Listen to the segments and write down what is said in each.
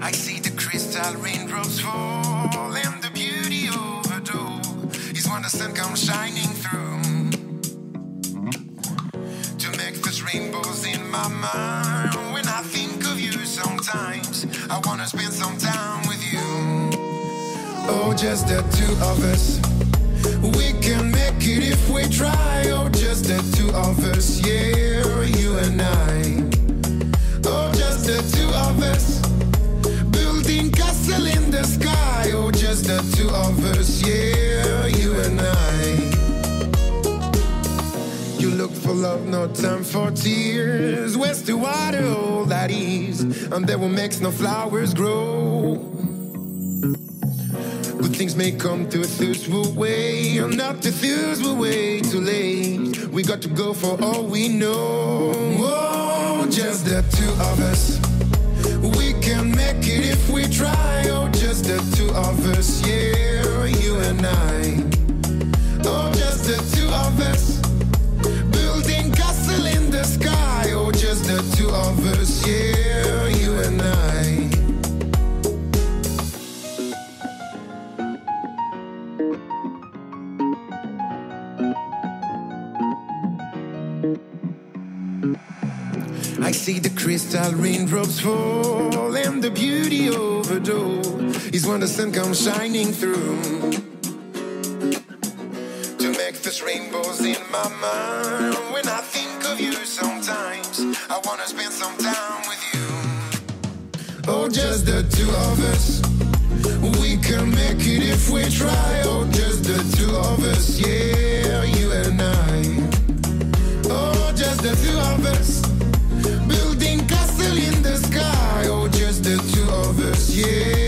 I see the crystal raindrops fall and the beauty overdo is when the sun comes shining through to make those rainbows in my mind. When I think of you, sometimes I wanna spend some time with you. Oh, just the two of us. We can make it if we try. Oh, just the two of us, yeah, you and I. the you and I. You look for love, no time for tears. Where's the water, all that is? And there will make no flowers grow. Good things may come to a thirstful way, and not to thirst we're way too late. We got to go for all we know. Oh, just the two of us. We can make it if we try. Oh, just the two of us, yeah, crystal raindrops fall and the beauty overdo is when the sun comes shining through rainbows in my mind. When I think of you, sometimes I wanna spend some time with you. Oh, just the two of us. We can make it if we try. Oh, just the two of us, yeah, you and I. Oh, just the two of us. Building castle in the sky. Oh, just the two of us, yeah,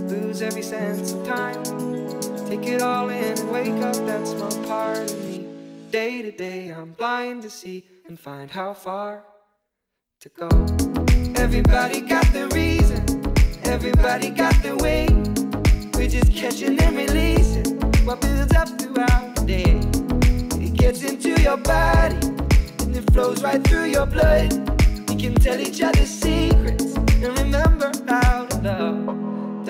lose every sense of time. Take it all in and wake up that small part of me. Day to day, I'm blind to see and find how far to go. Everybody got the reason, everybody got the way. We're just catching and releasing what builds up throughout the day. It gets into your body and it flows right through your blood. We can tell each other secrets and remember.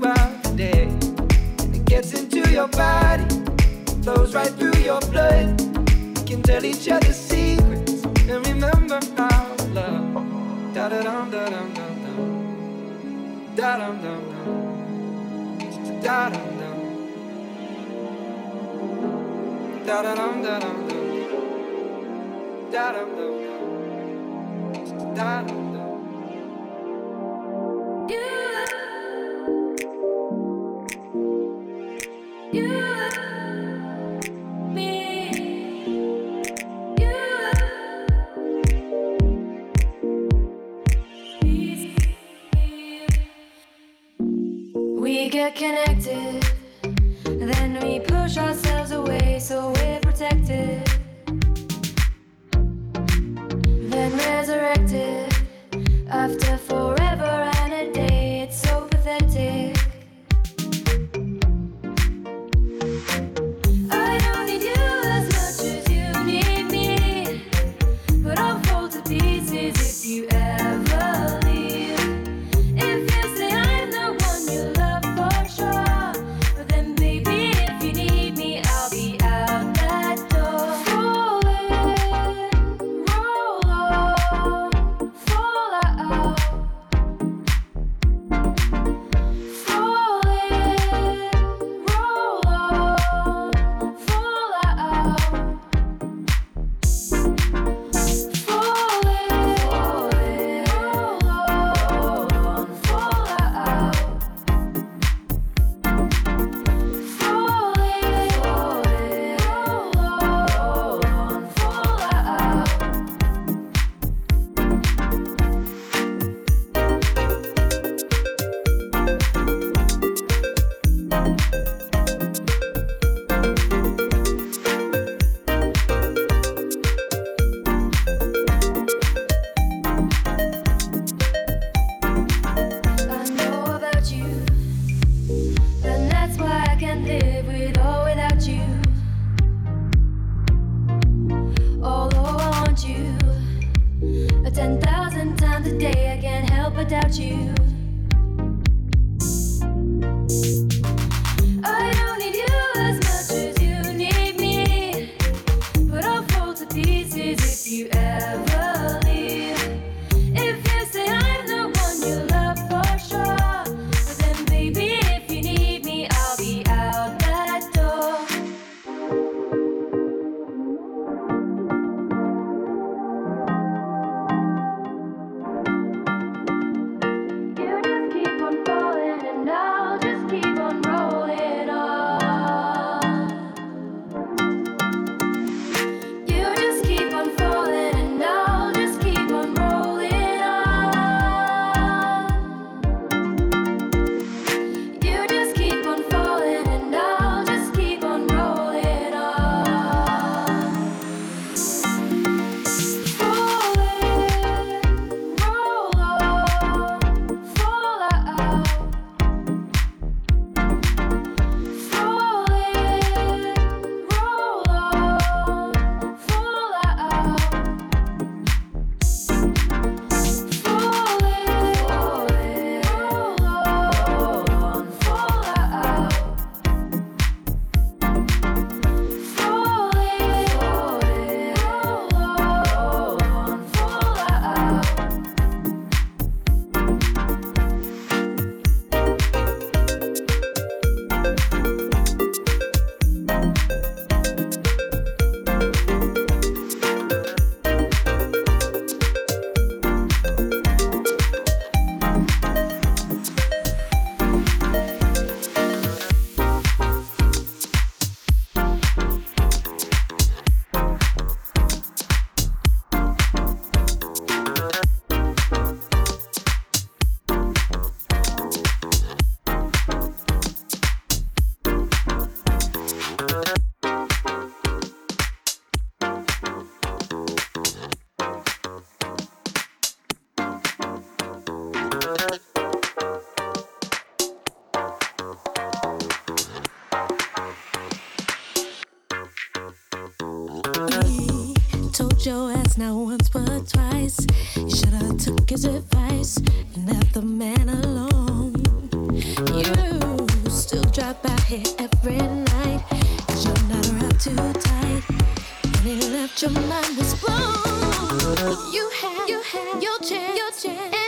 throughout the day. And it gets into your body, flows right through your blood. We can tell each other secrets and remember to love. Da da dum da dum dum dum. Da dum dum. Da dum dum. Da da dum da dum dum. Da dum dum. Da We get connected, then we push ourselves away so we're protected. Not once but twice. You should've took his advice and left the man alone. You still drop by here every night. Cause you're not wrapped too tight. When he left, your mind was blown. You had, you had your chance, your chance,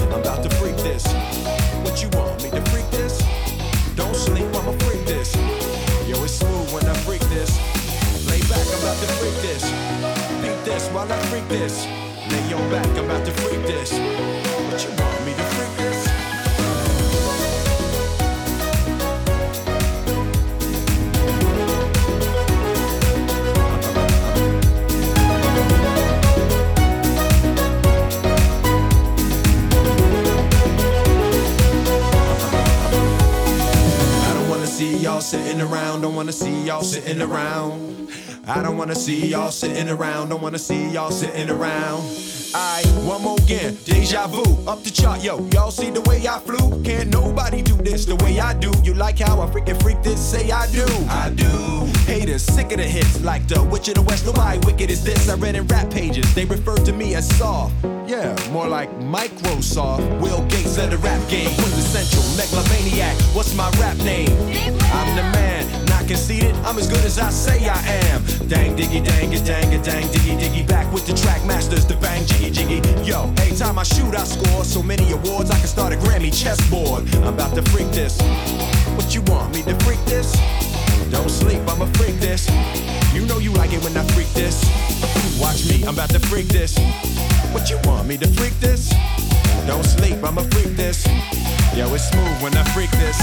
I'm about to freak this. What you want me to freak this? Don't sleep, I'ma freak this. Yo, it's smooth when I freak this. Lay back, I'm about to freak this. Beat this while I freak this. Lay your back, I'm about to freak this. What you want y'all sitting around, don't wanna see y'all sitting around. I don't wanna see y'all sitting around, don't wanna see y'all sitting around. I one more again, deja vu, up the chart, yo. Y'all see the way I flew? Can't nobody do this the way I do. You like how I freaking freak this? Say I do, I do. Haters sick of the hits, like the Witch of the West. Nobody wicked is this. I read in rap pages, they refer to me as soft. Yeah, more like Microsoft. Will Gates of the rap game. Quintessential, megalomaniac. What's my rap name? I'm the man, not conceited. I'm as good as I say I am. Dang diggy, dang it, dang it, dang diggy, diggy. Back with the Trackmasters, the bang jiggy, jiggy. Yo, every time I shoot, I score so many awards. I can start a Grammy chessboard. I'm about to freak this. What you want me to freak this? Don't sleep, I'm a freak. see, I'm about to freak this. What you want me to freak this? Don't sleep, I'ma freak this. Yo, it's smooth when I freak this.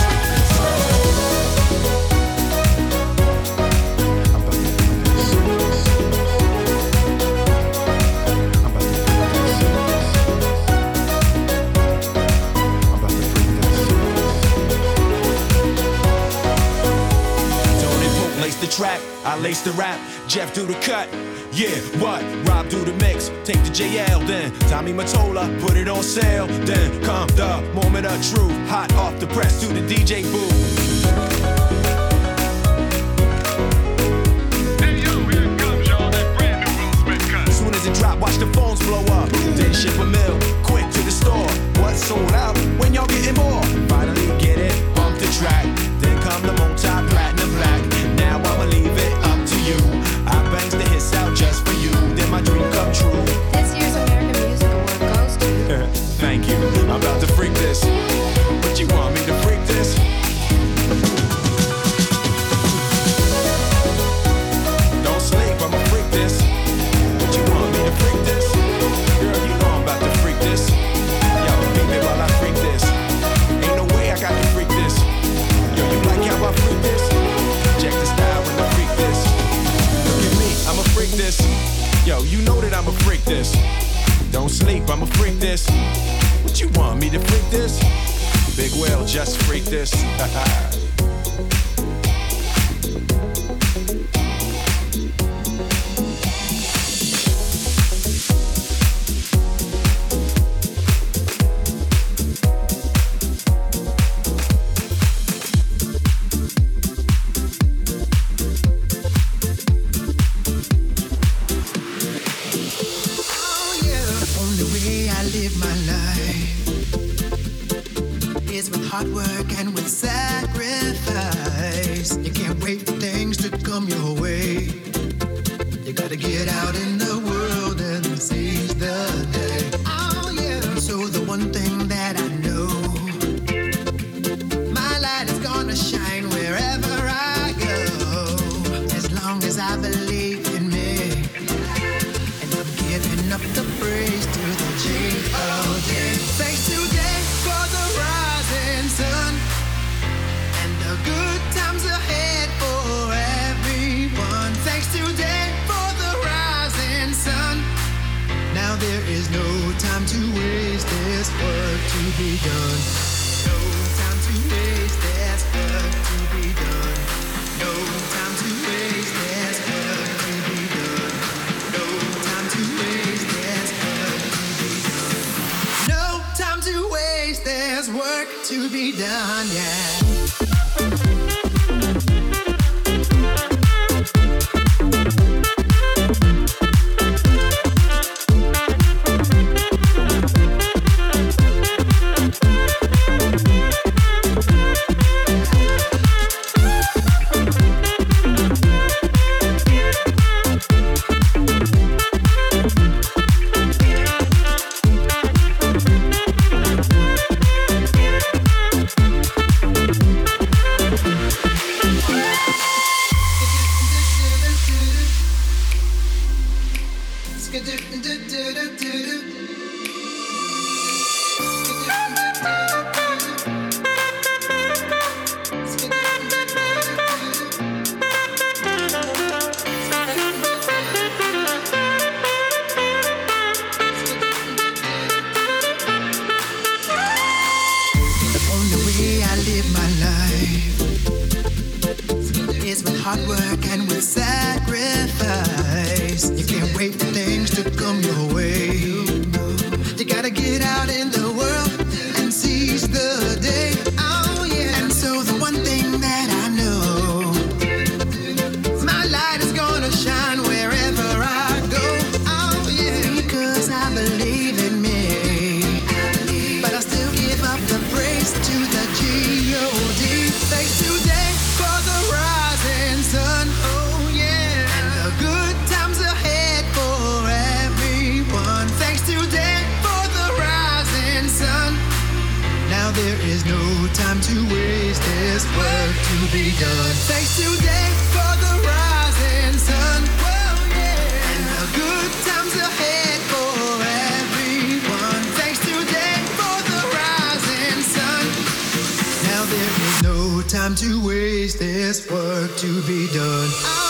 the track, I lace the rap, Jeff do the cut. Yeah, what? Rob do the mix, take the JL, then Tommy Mottola, put it on sale, then come the moment of truth, hot off the press to the DJ booth. drop, watch the phones blow up. Then ship a mill, quick to the store. What's sold out when y'all getting more? Finally get it, bump the track. about to freak this. I believe in me. And I'm giving up the praise to the G-O-D. Thanks today for the rising sun and the good times ahead for everyone. Thanks today for the rising sun. Now there is no time to waste. There's work to be done. to be done, yeah. do do do do do do. Time to waste. There's work to be done.